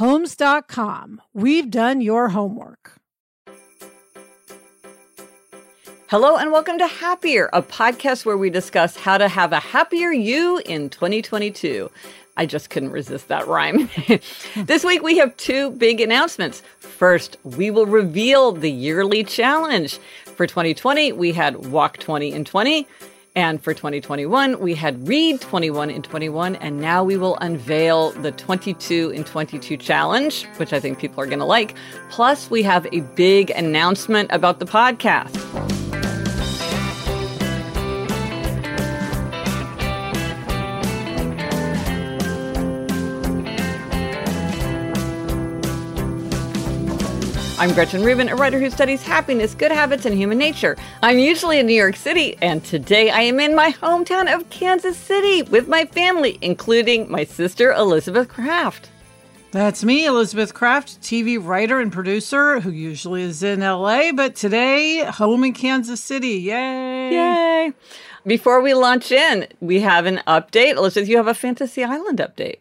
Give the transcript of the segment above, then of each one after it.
Homes.com. We've done your homework. Hello and welcome to Happier, a podcast where we discuss how to have a happier you in 2022. I just couldn't resist that rhyme. this week we have two big announcements. First, we will reveal the yearly challenge. For 2020, we had Walk 20 in 20. And for 2021, we had Read 21 in 21. And now we will unveil the 22 in 22 challenge, which I think people are going to like. Plus, we have a big announcement about the podcast. I'm Gretchen Rubin, a writer who studies happiness, good habits, and human nature. I'm usually in New York City, and today I am in my hometown of Kansas City with my family, including my sister Elizabeth Craft. That's me, Elizabeth Craft, TV writer and producer who usually is in LA, but today home in Kansas City. Yay! Yay! Before we launch in, we have an update. Elizabeth, you have a Fantasy Island update.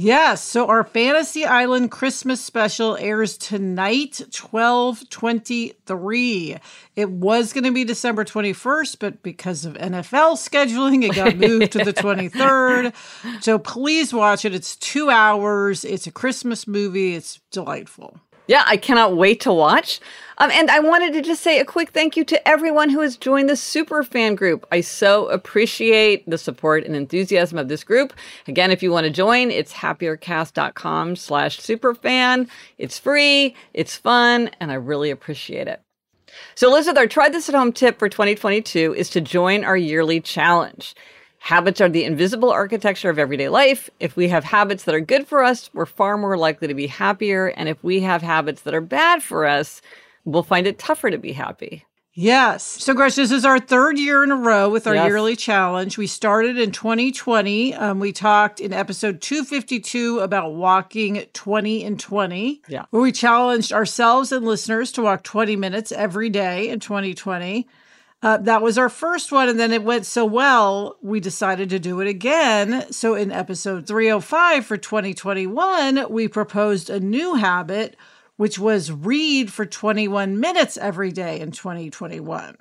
Yes. So our Fantasy Island Christmas special airs tonight, 1223. It was going to be December 21st, but because of NFL scheduling, it got moved to the 23rd. So please watch it. It's two hours. It's a Christmas movie. It's delightful. Yeah, I cannot wait to watch. Um, and I wanted to just say a quick thank you to everyone who has joined the super fan group. I so appreciate the support and enthusiasm of this group. Again, if you want to join, it's happiercast.com slash superfan. It's free, it's fun, and I really appreciate it. So, Elizabeth, our try this at home tip for 2022 is to join our yearly challenge. Habits are the invisible architecture of everyday life. If we have habits that are good for us, we're far more likely to be happier. And if we have habits that are bad for us, we'll find it tougher to be happy. Yes. So, Gretchen, this is our third year in a row with our yes. yearly challenge. We started in 2020. Um, we talked in episode 252 about walking 20 and 20, yeah. where we challenged ourselves and listeners to walk 20 minutes every day in 2020. Uh, that was our first one, and then it went so well, we decided to do it again. So, in episode 305 for 2021, we proposed a new habit, which was read for 21 minutes every day in 2021.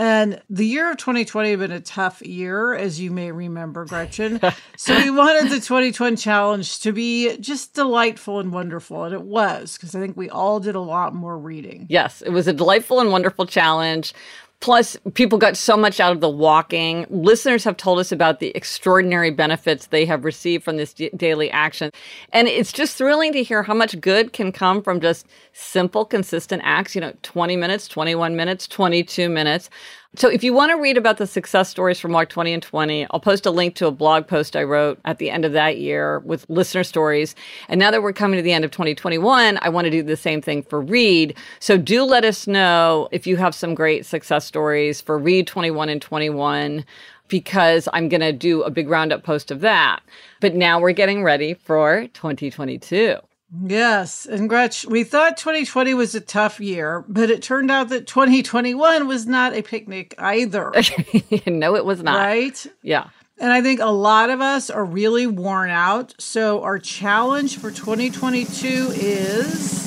And the year of 2020 had been a tough year, as you may remember, Gretchen. so we wanted the 2020 challenge to be just delightful and wonderful. And it was, because I think we all did a lot more reading. Yes, it was a delightful and wonderful challenge. Plus, people got so much out of the walking. Listeners have told us about the extraordinary benefits they have received from this d- daily action. And it's just thrilling to hear how much good can come from just simple, consistent acts, you know, 20 minutes, 21 minutes, 22 minutes. So if you want to read about the success stories from Walk 20 and 20, I'll post a link to a blog post I wrote at the end of that year with listener stories. And now that we're coming to the end of 2021, I want to do the same thing for Read. So do let us know if you have some great success stories for Read 21 and 21 because I'm going to do a big roundup post of that. But now we're getting ready for 2022. Yes. And Gretch, we thought 2020 was a tough year, but it turned out that 2021 was not a picnic either. no, it was not. Right? Yeah. And I think a lot of us are really worn out. So our challenge for 2022 is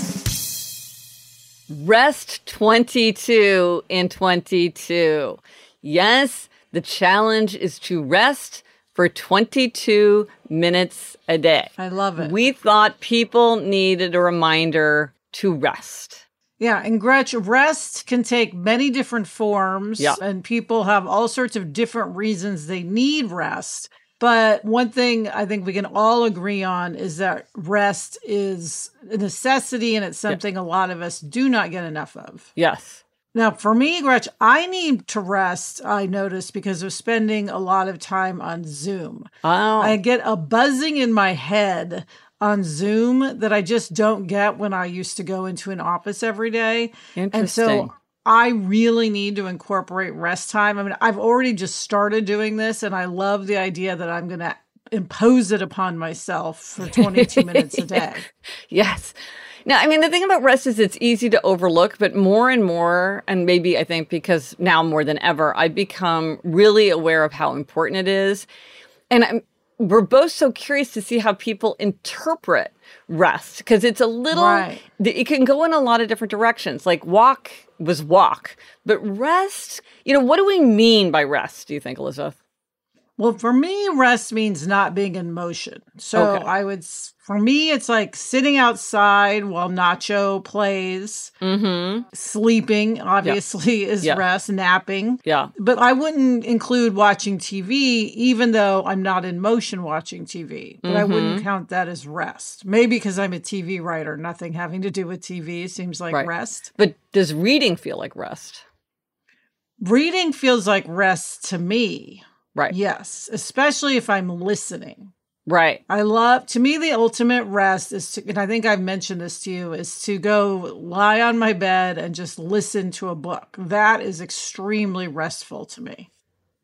Rest 22 in 22. Yes, the challenge is to rest for 22 minutes a day. I love it. We thought people needed a reminder to rest. Yeah, and Gretch, rest can take many different forms, Yeah. and people have all sorts of different reasons they need rest. But one thing I think we can all agree on is that rest is a necessity and it's something a lot of us do not get enough of. Yes. Now, for me, Gretch, I need to rest, I notice, because of spending a lot of time on Zoom. Oh, I get a buzzing in my head on Zoom that I just don't get when I used to go into an office every day. Interesting. And so I really need to incorporate rest time. I mean, I've already just started doing this, and I love the idea that I'm going to impose it upon myself for 22 minutes a day. Yes. Now, I mean, the thing about rest is it's easy to overlook, but more and more, and maybe I think because now more than ever, I've become really aware of how important it is. And I'm, we're both so curious to see how people interpret rest because it's a little, Right. it can go in a lot of different directions. Like walk was walk, but rest, you know, what do we mean by rest, do you think, Elizabeth? Well, for me, rest means not being in motion. So Okay. I would, for me, it's like sitting outside while Nacho plays, Mm-hmm. sleeping, obviously, is Yeah. rest, napping. Yeah. But I wouldn't include watching TV, even though I'm not in motion watching TV. But I wouldn't Mm-hmm. count that as rest. Maybe because I'm a TV writer, nothing having to do with TV seems like Right. rest. But does reading feel like rest? Reading feels like rest to me. Right. Yes, especially if I'm listening. Right. I love, to me, the ultimate rest is to, and I think I've mentioned this to you, is to go lie on my bed and just listen to a book. That is extremely restful to me.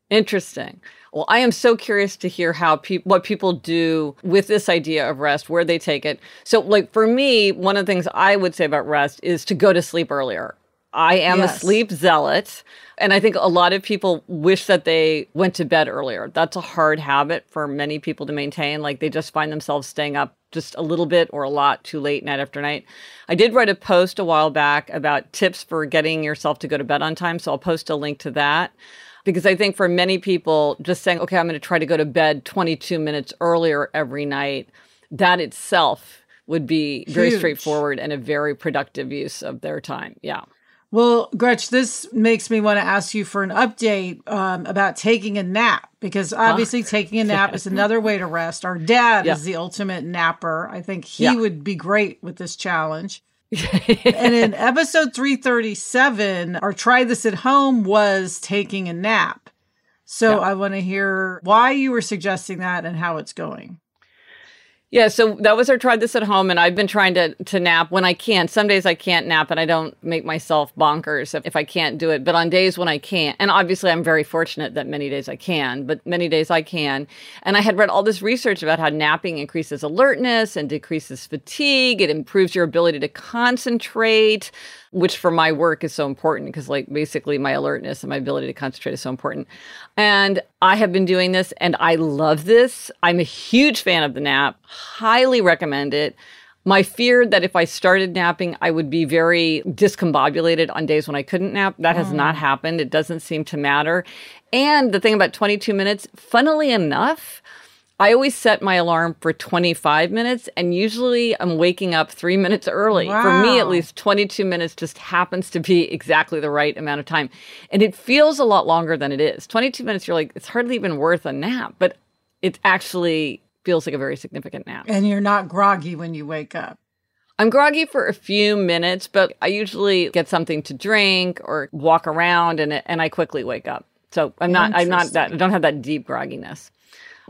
Interesting. Well, I am so curious to hear how people what people do with this idea of rest, where they take it. So, like for me, one of the things I would say about rest is to go to sleep earlier. I am Yes. a sleep zealot, and I think a lot of people wish that they went to bed earlier. That's a hard habit for many people to maintain. Like they just find themselves staying up just a little bit or a lot too late night after night. I did write a post a while back about tips for getting yourself to go to bed on time, so I'll post a link to that because I think for many people, just saying, okay, I'm going to try to go to bed 22 minutes earlier every night, that itself would be very Huge. straightforward and a very productive use of their time. Yeah. Well, Gretch, this makes me want to ask you for an update um, about taking a nap because obviously taking a nap is another way to rest. Our dad Yeah. is the ultimate napper. I think he Yeah. would be great with this challenge. and in episode 337, our try this at home was taking a nap. So Yeah. I want to hear why you were suggesting that and how it's going. Yeah, so that was our try this at home, and I've been trying to to nap when I can. Some days I can't nap, and I don't make myself bonkers if, if I can't do it. But on days when I can't, and obviously I'm very fortunate that many days I can, but many days I can. And I had read all this research about how napping increases alertness and decreases fatigue. It improves your ability to concentrate, which for my work is so important because, like, basically my alertness and my ability to concentrate is so important. And I have been doing this and I love this. I'm a huge fan of the nap, highly recommend it. My fear that if I started napping, I would be very discombobulated on days when I couldn't nap. That has not mm. happened. It doesn't seem to matter. And the thing about 22 minutes, funnily enough, I always set my alarm for 25 minutes, and usually I'm waking up three minutes early. For me, at least, 22 minutes just happens to be exactly the right amount of time. And it feels a lot longer than it is. 22 minutes, you're like, it's hardly even worth a nap, but it actually feels like a very significant nap. And you're not groggy when you wake up. I'm groggy for a few minutes, but I usually get something to drink or walk around and and I quickly wake up. So I'm not I'm not that I don't have that deep grogginess.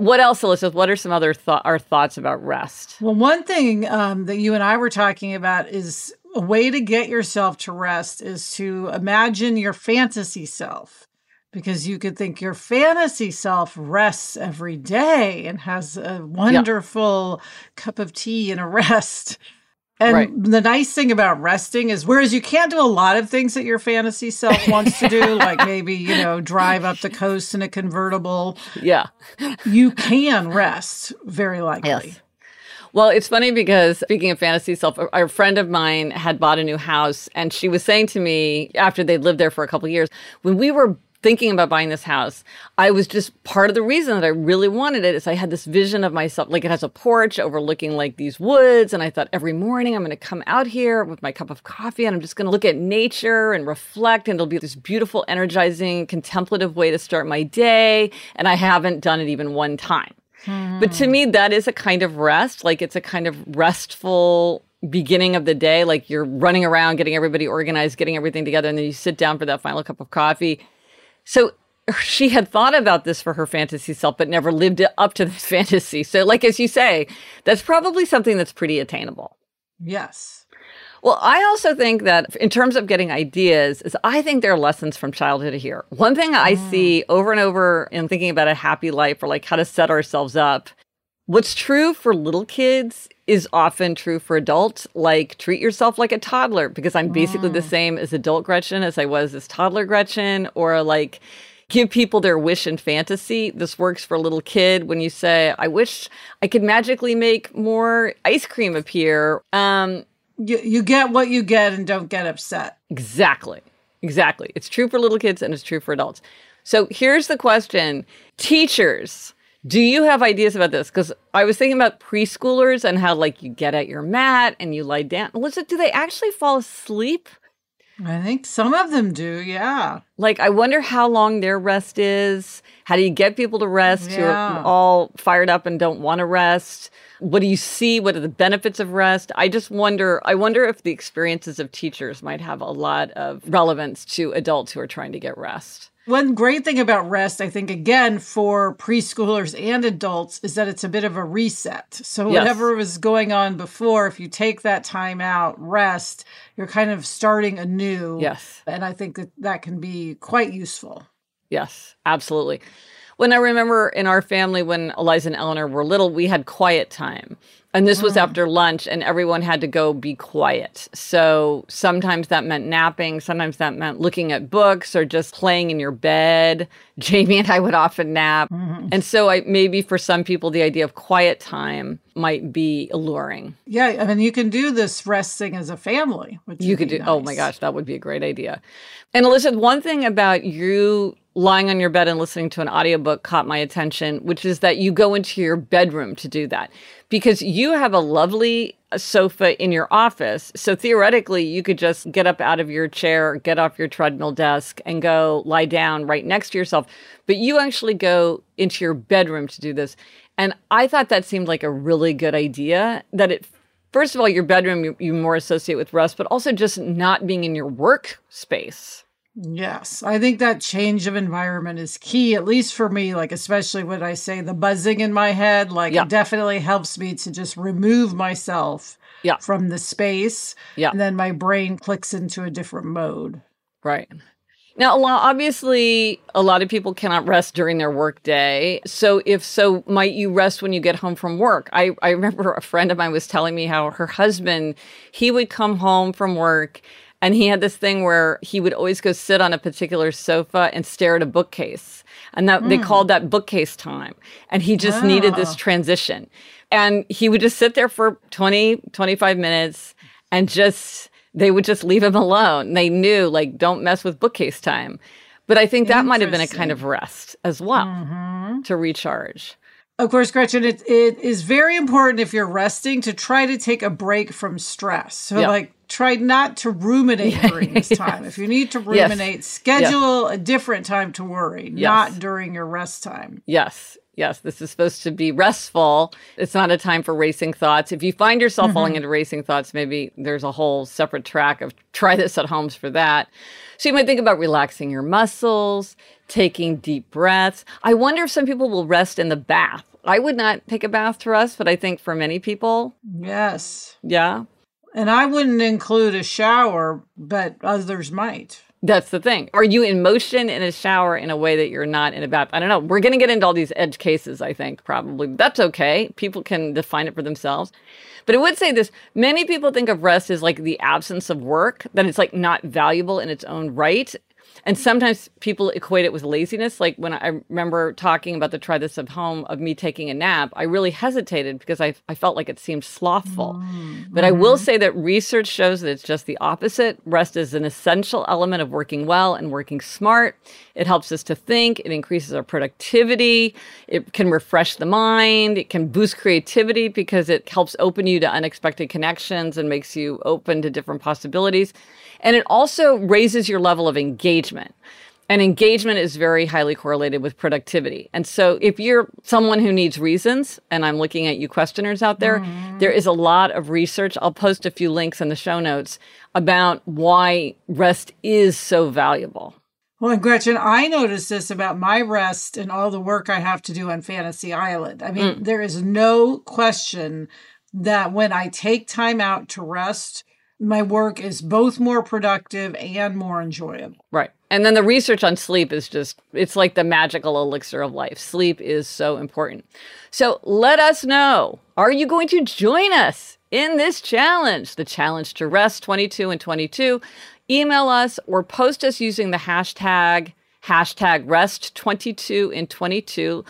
What else, Elizabeth? What are some other thought our thoughts about rest? Well, one thing um, that you and I were talking about is a way to get yourself to rest is to imagine your fantasy self. because you could think your fantasy self rests every day and has a wonderful cup of tea and a rest. And Right. the nice thing about resting is, whereas you can't do a lot of things that your fantasy self wants to do, like maybe, you know, drive up the coast in a convertible, Yeah. you can rest very likely. Yes. Well, it's funny because speaking of fantasy self, a- a friend of mine had bought a new house and she was saying to me after they'd lived there for a couple of years, when we were thinking about buying this house, I was just part of the reason that I really wanted it is I had this vision of myself like it has a porch overlooking like these woods and I thought every morning I'm going to come out here with my cup of coffee and I'm just going to look at nature and reflect and it'll be this beautiful energizing contemplative way to start my day and I haven't done it even one time. But to hmm. me, that is a kind of rest. Like it's a kind of restful beginning of the day. Like you're running around, getting everybody organized, getting everything together, and then you sit down for that final cup of coffee. So she had thought about this for her fantasy self, but never lived it up to this fantasy. So, like as you say, that's probably something that's pretty attainable. Yes. Well, I also think that in terms of getting ideas, is I think there are lessons from childhood here. One thing I mm. see over and over in thinking about a happy life or like how to set ourselves up, what's true for little kids is often true for adults. Like treat yourself like a toddler because I'm basically the same as adult Gretchen as I was as toddler Gretchen, or like give people their wish and fantasy. This works for a little kid when you say, I wish I could magically make more ice cream appear. Um, You, you get what you get and don't get upset. Exactly. Exactly. It's true for little kids and it's true for adults. So here's the question Teachers, do you have ideas about this? Because I was thinking about preschoolers and how, like, you get at your mat and you lie down. Melissa, do they actually fall asleep? I think some of them do, yeah. Like, I wonder how long their rest is. How do you get people to rest who Yeah. are all fired up and don't want to rest? What do you see? What are the benefits of rest? I just wonder. I wonder if the experiences of teachers might have a lot of relevance to adults who are trying to get rest. One great thing about rest, I think, again, for preschoolers and adults, is that it's a bit of a reset. So, Yes. whatever was going on before, if you take that time out, rest, you're kind of starting anew. Yes. And I think that that can be quite useful. Yes, absolutely. When I remember in our family, when Eliza and Eleanor were little, we had quiet time. And this was mm. after lunch, and everyone had to go be quiet. So sometimes that meant napping, sometimes that meant looking at books or just playing in your bed. Jamie and I would often nap. Mm-hmm. And so I maybe for some people the idea of quiet time might be alluring. Yeah. I mean, you can do this rest thing as a family. Which You could do. Oh my gosh, that would be a great idea. And Elizabeth, one thing about you lying on your bed and listening to an audiobook caught my attention, which is that you go into your bedroom to do that because you have a lovely sofa in your office. So theoretically, you could just get up out of your chair, get off your treadmill desk, and go lie down right next to yourself. But you actually go into your bedroom to do this. And I thought that seemed like a really good idea that it First of all, your bedroom you, you more associate with rest, but also just not being in your workspace. Yes, I think that change of environment is key, at least for me. Like, especially when I say the buzzing in my head, like, Yeah. it definitely helps me to just remove myself Yeah. from the space. Yeah. And then my brain clicks into a different mode. Right. Now, a lot, obviously, a lot of people cannot rest during their workday. So, if so, might you rest when you get home from work? I, I remember a friend of mine was telling me how her husband, he would come home from work and he had this thing where he would always go sit on a particular sofa and stare at a bookcase. And that they called that bookcase time. And he just needed this Ah. transition. And he would just sit there for 20, 25 minutes and just they would just leave him alone. They knew, like, don't mess with bookcase time. But I think that might have been a kind of rest as well to recharge. Of course, Gretchen, it, it is very important if you're resting to try to take a break from stress. So, Yeah. like, try not to ruminate during this time. If you need to Yes. ruminate, schedule a different time to worry, Yes. not during your rest time. Yes, yes, this is supposed to be restful. It's not a time for racing thoughts. If you find yourself mm-hmm. falling into racing thoughts, maybe there's a whole separate track of try this at homes for that. So you might think about relaxing your muscles, taking deep breaths. I wonder if some people will rest in the bath. I would not take a bath to rest, but I think for many people, Yes. yeah. And I wouldn't include a shower, but others might. That's the thing. Are you in motion in a shower in a way that you're not in a bath? I don't know. We're going to get into all these edge cases, I think, probably. That's okay. People can define it for themselves. But I would say this many people think of rest as like the absence of work, that it's like not valuable in its own right. And sometimes people equate it with laziness. Like when I remember talking about the try this at home of me taking a nap, I really hesitated because I, I felt like it seemed slothful. Mm-hmm. But I will say that research shows that it's just the opposite. Rest is an essential element of working well and working smart. It helps us to think, it increases our productivity, it can refresh the mind, it can boost creativity because it helps open you to unexpected connections and makes you open to different possibilities. And it also raises your level of engagement. And engagement is very highly correlated with productivity. And so if you're someone who needs reasons, and I'm looking at you questioners out there, mm-hmm. there is a lot of research. I'll post a few links in the show notes about why rest is so valuable. Well, and Gretchen, I noticed this about my rest and all the work I have to do on Fantasy Island. I mean, mm. there is no question that when I take time out to rest, my work is both more productive and more enjoyable. Right. And then the research on sleep is just, it's like the magical elixir of life. Sleep is so important. So let us know are you going to join us in this challenge, the challenge to rest 22 and 22? Email us or post us using the hashtag, hashtag rest 22 and 22.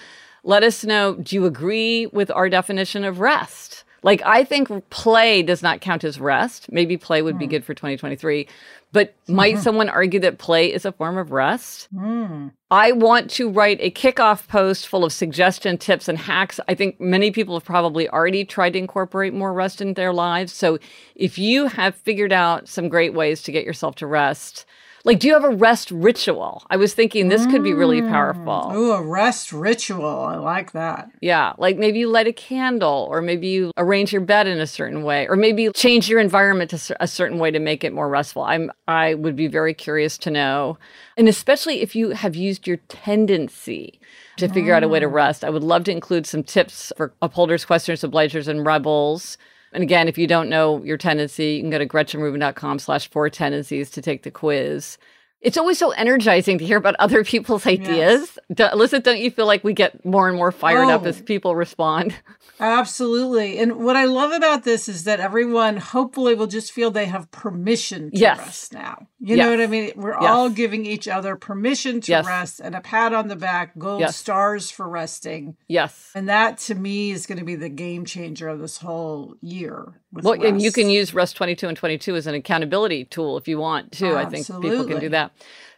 Let us know do you agree with our definition of rest? Like, I think play does not count as rest. Maybe play would be hmm. good for 2023. But might someone argue that play is a form of rest? Mm. I want to write a kickoff post full of suggestion, tips, and hacks. I think many people have probably already tried to incorporate more rest in their lives. So if you have figured out some great ways to get yourself to rest, like, do you have a rest ritual? I was thinking this could be really mm. powerful. Ooh, a rest ritual. I like that. Yeah. Like maybe you light a candle, or maybe you arrange your bed in a certain way, or maybe you change your environment to a certain way to make it more restful. I'm, I would be very curious to know. And especially if you have used your tendency to figure mm. out a way to mm. rest, I would love to include some tips for upholders, questioners, obligers, and rebels and again, if you don't know your tendency, you can go to gretchenrubin.com slash four tendencies to take the quiz. It's always so energizing to hear about other people's ideas. Yes. Alyssa, don't you feel like we get more and more fired oh, up as oh. people respond? Absolutely. And what I love about this is that everyone hopefully will just feel they have permission to yes. rest now. You yes. know what I mean? We're all giving each other permission to rest and a pat on the back, gold stars for resting. Yes. And that to me is going to be the game changer of this whole year. Well, and you can use Rest 22 and 22 as an accountability tool if you want to. Absolutely. I think people can do that.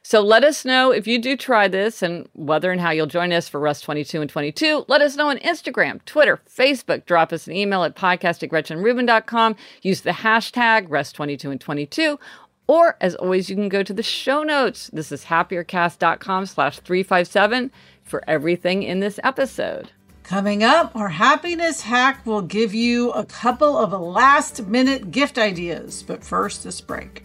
So let us know if you do try this and whether and how you'll join us for Rest 22 and 22. Let us know on Instagram, Twitter, Facebook. Drop us an email at podcast at gretchenrubin.com. Use the hashtag Rest 22 and 22. Or, as always, you can go to the show notes. This is happiercast.com slash 357 for everything in this episode. Coming up, our happiness hack will give you a couple of last minute gift ideas. But first, this break.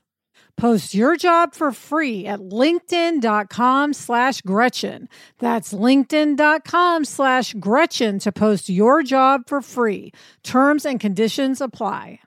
Post your job for free at linkedin.com slash Gretchen. That's linkedin.com slash Gretchen to post your job for free. Terms and conditions apply.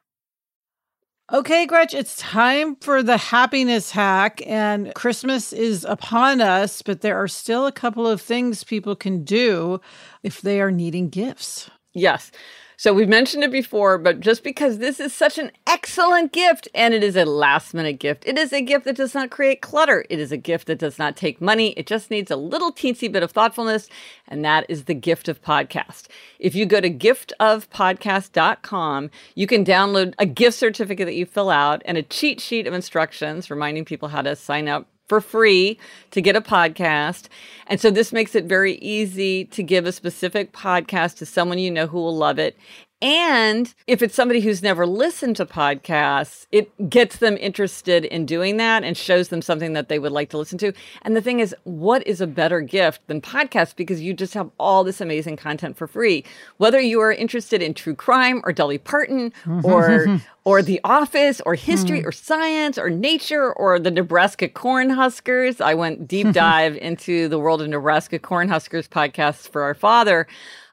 Okay, Gretch, it's time for the happiness hack, and Christmas is upon us, but there are still a couple of things people can do if they are needing gifts. Yes. So we've mentioned it before, but just because this is such an excellent gift and it is a last minute gift, it is a gift that does not create clutter. It is a gift that does not take money. It just needs a little teensy bit of thoughtfulness. And that is the gift of podcast. If you go to giftofpodcast.com, you can download a gift certificate that you fill out and a cheat sheet of instructions reminding people how to sign up for free to get a podcast. And so this makes it very easy to give a specific podcast to someone you know who will love it. And if it's somebody who's never listened to podcasts, it gets them interested in doing that and shows them something that they would like to listen to. And the thing is, what is a better gift than podcasts? Because you just have all this amazing content for free. Whether you are interested in true crime or Dolly Parton or or The Office or history mm. or science or nature or the Nebraska Cornhuskers. I went deep dive into the world of Nebraska Cornhuskers podcasts for our father.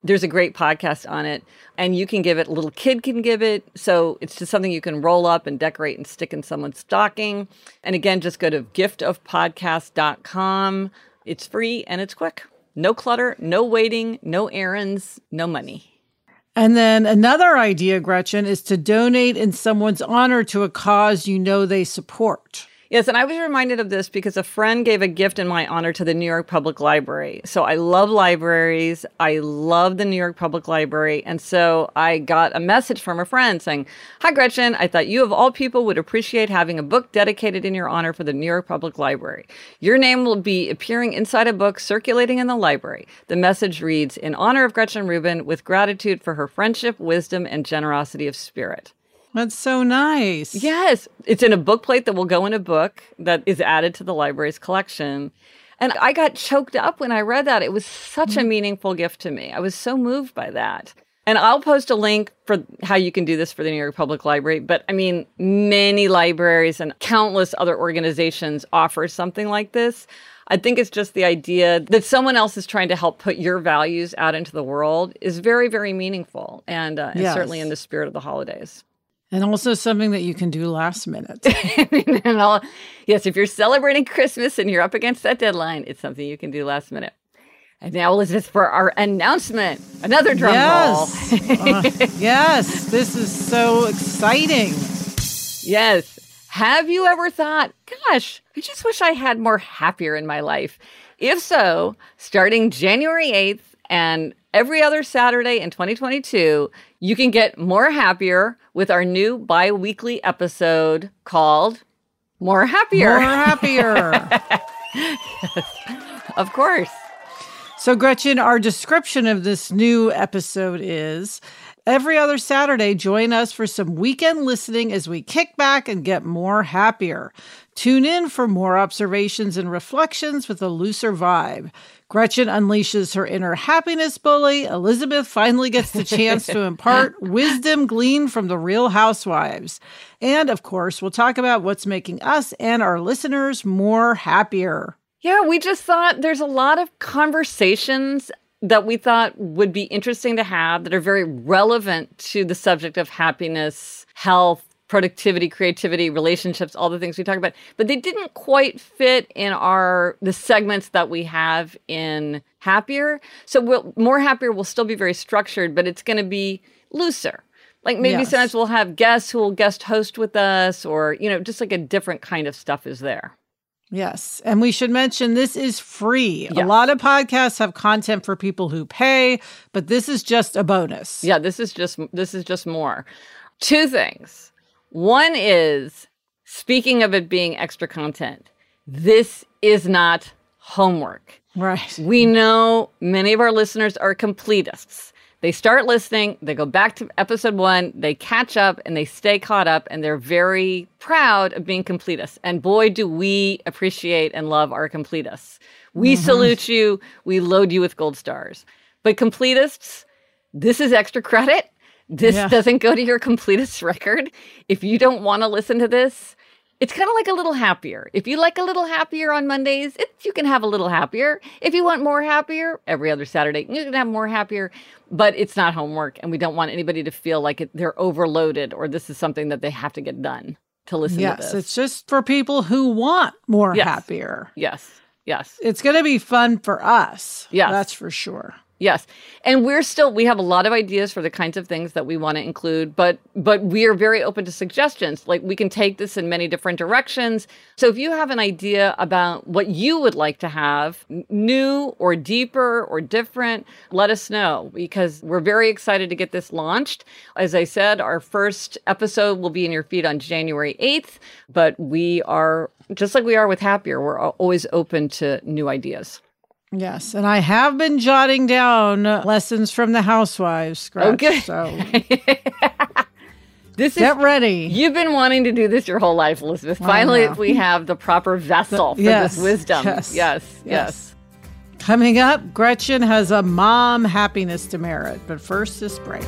There's a great podcast on it, and you can give it, little kid can give it. So it's just something you can roll up and decorate and stick in someone's stocking. And again, just go to giftofpodcast.com. It's free and it's quick. No clutter, no waiting, no errands, no money. And then another idea, Gretchen, is to donate in someone's honor to a cause you know they support. Yes, and I was reminded of this because a friend gave a gift in my honor to the New York Public Library. So I love libraries. I love the New York Public Library. And so I got a message from a friend saying, Hi, Gretchen. I thought you, of all people, would appreciate having a book dedicated in your honor for the New York Public Library. Your name will be appearing inside a book circulating in the library. The message reads In honor of Gretchen Rubin, with gratitude for her friendship, wisdom, and generosity of spirit. That's so nice. Yes. It's in a book plate that will go in a book that is added to the library's collection. And I got choked up when I read that. It was such a mm. meaningful gift to me. I was so moved by that. And I'll post a link for how you can do this for the New York Public Library. But I mean, many libraries and countless other organizations offer something like this. I think it's just the idea that someone else is trying to help put your values out into the world is very, very meaningful and, uh, and yes. certainly in the spirit of the holidays. And also something that you can do last minute. yes, if you're celebrating Christmas and you're up against that deadline, it's something you can do last minute. And now, Elizabeth, for our announcement, another drum yes. uh, yes, this is so exciting. Yes. Have you ever thought, gosh, I just wish I had more happier in my life? If so, starting January 8th and every other Saturday in 2022, you can get more happier with our new bi weekly episode called More Happier. More Happier. yes, of course. So, Gretchen, our description of this new episode is every other Saturday, join us for some weekend listening as we kick back and get more happier. Tune in for more observations and reflections with a looser vibe. Gretchen unleashes her inner happiness bully. Elizabeth finally gets the chance to impart wisdom gleaned from the real housewives. And of course, we'll talk about what's making us and our listeners more happier. Yeah, we just thought there's a lot of conversations that we thought would be interesting to have that are very relevant to the subject of happiness, health, productivity, creativity, relationships, all the things we talk about, but they didn't quite fit in our the segments that we have in Happier. So we'll, more Happier will still be very structured, but it's going to be looser. Like maybe Yes. sometimes we'll have guests who will guest host with us, or, you know, just like a different kind of stuff is there. Yes. And we should mention this is free. A lot of podcasts have content for people who pay, but this is just a bonus. Yeah, this is just this is just more. Two things. One is speaking of it being extra content. This is not homework. Right. We know many of our listeners are completists. They start listening, they go back to episode one, they catch up and they stay caught up, and they're very proud of being completists. And boy, do we appreciate and love our completists. We mm-hmm. salute you, we load you with gold stars. But completists, this is extra credit. This Yeah. doesn't go to your completist record. If you don't want to listen to this, it's kind of like a little happier. If you like a little happier on Mondays, it, you can have a little happier. If you want more happier, every other Saturday, you can have more happier. But it's not homework, and we don't want anybody to feel like it, they're overloaded or this is something that they have to get done to listen to Yes. this. It's just for people who want more Yes. happier. yes, yes. It's going to be fun for us. Yes. That's for sure. Yes. And we're still we have a lot of ideas for the kinds of things that we want to include, but but we are very open to suggestions. Like we can take this in many different directions. So if you have an idea about what you would like to have, new or deeper or different, let us know because we're very excited to get this launched. As I said, our first episode will be in your feed on January 8th, but we are just like we are with Happier, we're always open to new ideas. Yes. And I have been jotting down lessons from the housewives. Scratch, Okay. So This is get ready. You've been wanting to do this your whole life, Elizabeth. Finally, we have the proper vessel for yes, this wisdom. yes, yes, yes. yes. Coming up, Gretchen has a mom happiness demerit. But first, this break.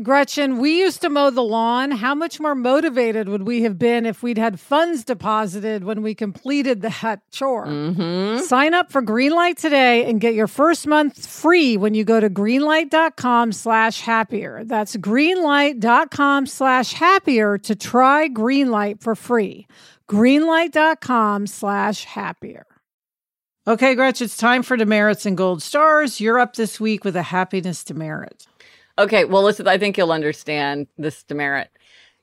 Gretchen, we used to mow the lawn. How much more motivated would we have been if we'd had funds deposited when we completed that chore? Mm-hmm. Sign up for Greenlight today and get your first month free when you go to greenlight.com slash happier. That's greenlight.com slash happier to try Greenlight for free. Greenlight.com slash happier. Okay, Gretchen, it's time for demerits and gold stars. You're up this week with a happiness demerit. Okay, well, listen, I think you'll understand this demerit.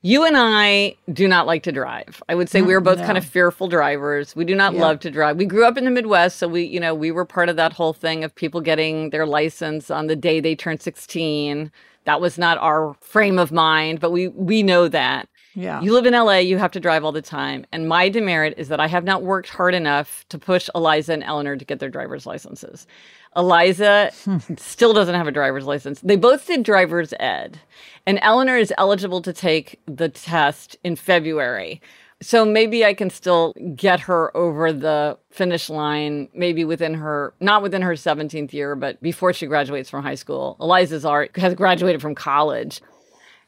You and I do not like to drive. I would say mm, we are both no. kind of fearful drivers. We do not Yeah. love to drive. We grew up in the Midwest, so we, you know, we were part of that whole thing of people getting their license on the day they turned 16. That was not our frame of mind, but we we know that. Yeah. You live in LA, you have to drive all the time. And my demerit is that I have not worked hard enough to push Eliza and Eleanor to get their driver's licenses. Eliza still doesn't have a driver's license. They both did driver's ed. And Eleanor is eligible to take the test in February. So maybe I can still get her over the finish line, maybe within her, not within her 17th year, but before she graduates from high school. Eliza's art has graduated from college.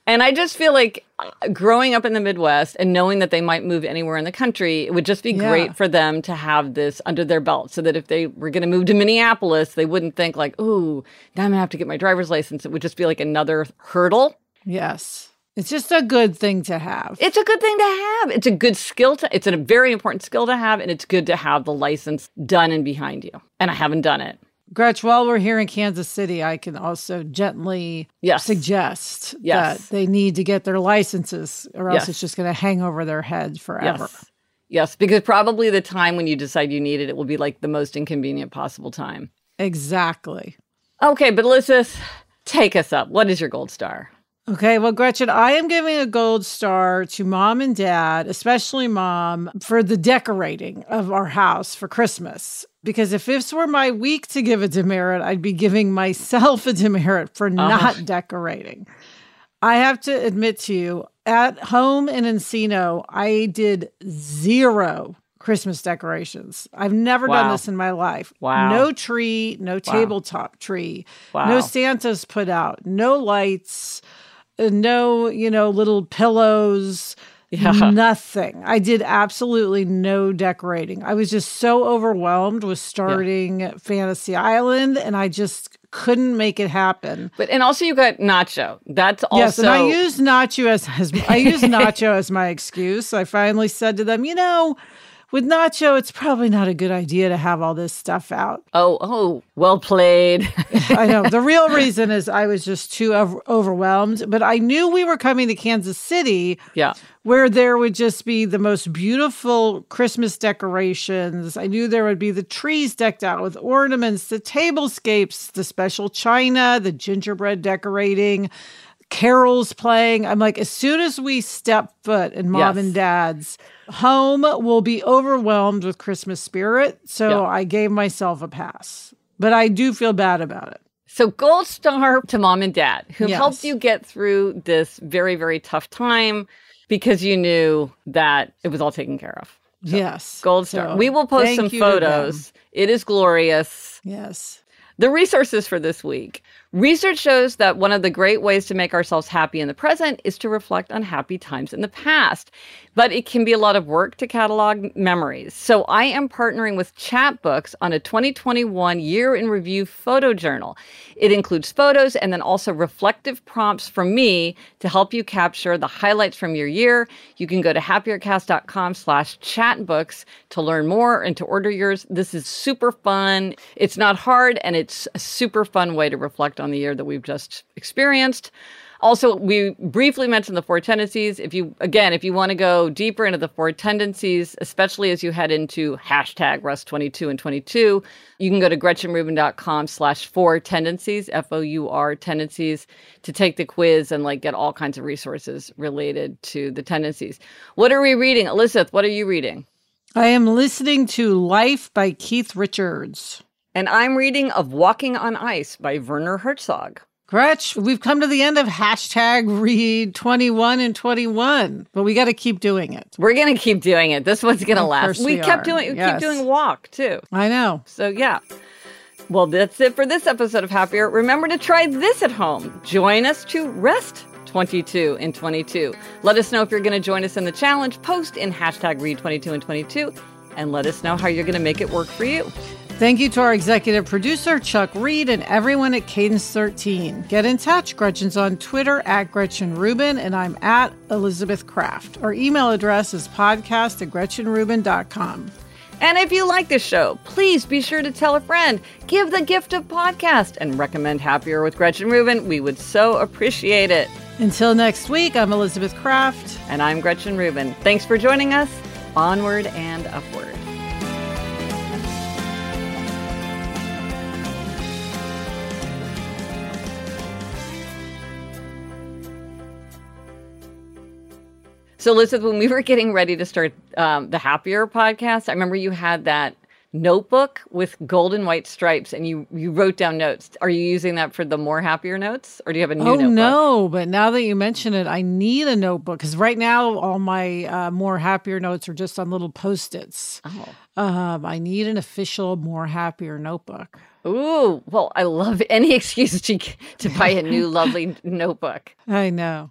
And I just feel like uh, growing up in the Midwest and knowing that they might move anywhere in the country, it would just be Yeah. great for them to have this under their belt so that if they were going to move to Minneapolis, they wouldn't think like, ooh, now I'm going to have to get my driver's license. It would just be like another hurdle. Yes. It's just a good thing to have. It's a good thing to have. It's a good skill to, it's a very important skill to have. And it's good to have the license done and behind you. And I haven't done it. Gretch, while we're here in Kansas City, I can also gently Yes. suggest Yes. that they need to get their licenses or else Yes. it's just going to hang over their head forever. Yes. Yes, because probably the time when you decide you need it, it will be like the most inconvenient possible time. Exactly. Okay, but Elizabeth, take us up. What is your gold star? Okay, well, Gretchen, I am giving a gold star to mom and dad, especially mom, for the decorating of our house for Christmas. Because if this were my week to give a demerit, I'd be giving myself a demerit for uh-huh. not decorating. I have to admit to you, at home in Encino, I did zero Christmas decorations. I've never done this in my life. Wow. No tree, no tabletop tree, Wow. no Santas put out, no lights, no, you know, little pillows. Yeah. Nothing. I did absolutely no decorating. I was just so overwhelmed with starting Fantasy Island and I just couldn't make it happen. But and also you got Nacho. That's also Yes, and I used Nacho as, as I used Nacho as my excuse. I finally said to them, you know, with Nacho, it's probably not a good idea to have all this stuff out. Oh, oh, well played. I know. The real reason is I was just too over- overwhelmed, but I knew we were coming to Kansas City yeah. where there would just be the most beautiful Christmas decorations. I knew there would be the trees decked out with ornaments, the tablescapes, the special china, the gingerbread decorating, carols playing. I'm like, as soon as we step foot in mom Yes. and dad's home, we'll be overwhelmed with Christmas spirit. So Yeah. I gave myself a pass, but I do feel bad about it. So gold star to mom and dad who Yes. helped you get through this very, very tough time because you knew that it was all taken care of. yes. Gold star. So we will post some photos. It is glorious. Yes. The resources for this week. Research shows that one of the great ways to make ourselves happy in the present is to reflect on happy times in the past. But it can be a lot of work to catalog memories. So I am partnering with Chatbooks on a 2021 year in review photo journal. It includes photos and then also reflective prompts from me to help you capture the highlights from your year. You can go to happiercast.com slash chatbooks to learn more and to order yours. This is super fun. It's not hard and it's a super fun way to reflect on the year that we've just experienced. Also, we briefly mentioned the four tendencies. If you, again, if you want to go deeper into the four tendencies, especially as you head into hashtag Rest 22 and 22, you can go to gretchenrubin.com slash four tendencies, F O U R tendencies, to take the quiz and like get all kinds of resources related to the tendencies. What are we reading? Elizabeth, what are you reading? I am listening to Life by Keith Richards. And I'm reading Of Walking on Ice by Werner Herzog. Gretch, we've come to the end of hashtag read 21 and 21, but we got to keep doing it. We're gonna keep doing it. This one's gonna last. We, we kept are. doing we Yes. keep doing walk too. I know. So yeah. Well, that's it for this episode of Happier. Remember to try this at home. Join us to rest 22 and 22. Let us know if you're going to join us in the challenge. Post in hashtag read 22 and 22 and let us know how you're going to make it work for you. Thank you to our executive producer, Chuck Reed, and everyone at Cadence 13. Get in touch. Gretchen's on Twitter at Gretchen Rubin, and I'm at Elizabeth Craft. Our email address is podcast at gretchenrubin.com. And if you like this show, please be sure to tell a friend, give the gift of podcast, and recommend Happier with Gretchen Rubin. We would so appreciate it. Until next week, I'm Elizabeth Craft. And I'm Gretchen Rubin. Thanks for joining us. Onward and upward. So, Elizabeth, when we were getting ready to start um, the Happier podcast, I remember you had that notebook with golden white stripes and you you wrote down notes. Are you using that for the more happier notes or do you have a new oh, notebook? no. But now that you mention it, I need a notebook because right now all my uh, more happier notes are just on little post its. Oh. Um, I need an official more happier notebook. Ooh, well, I love any excuse to to buy a new lovely notebook. I know.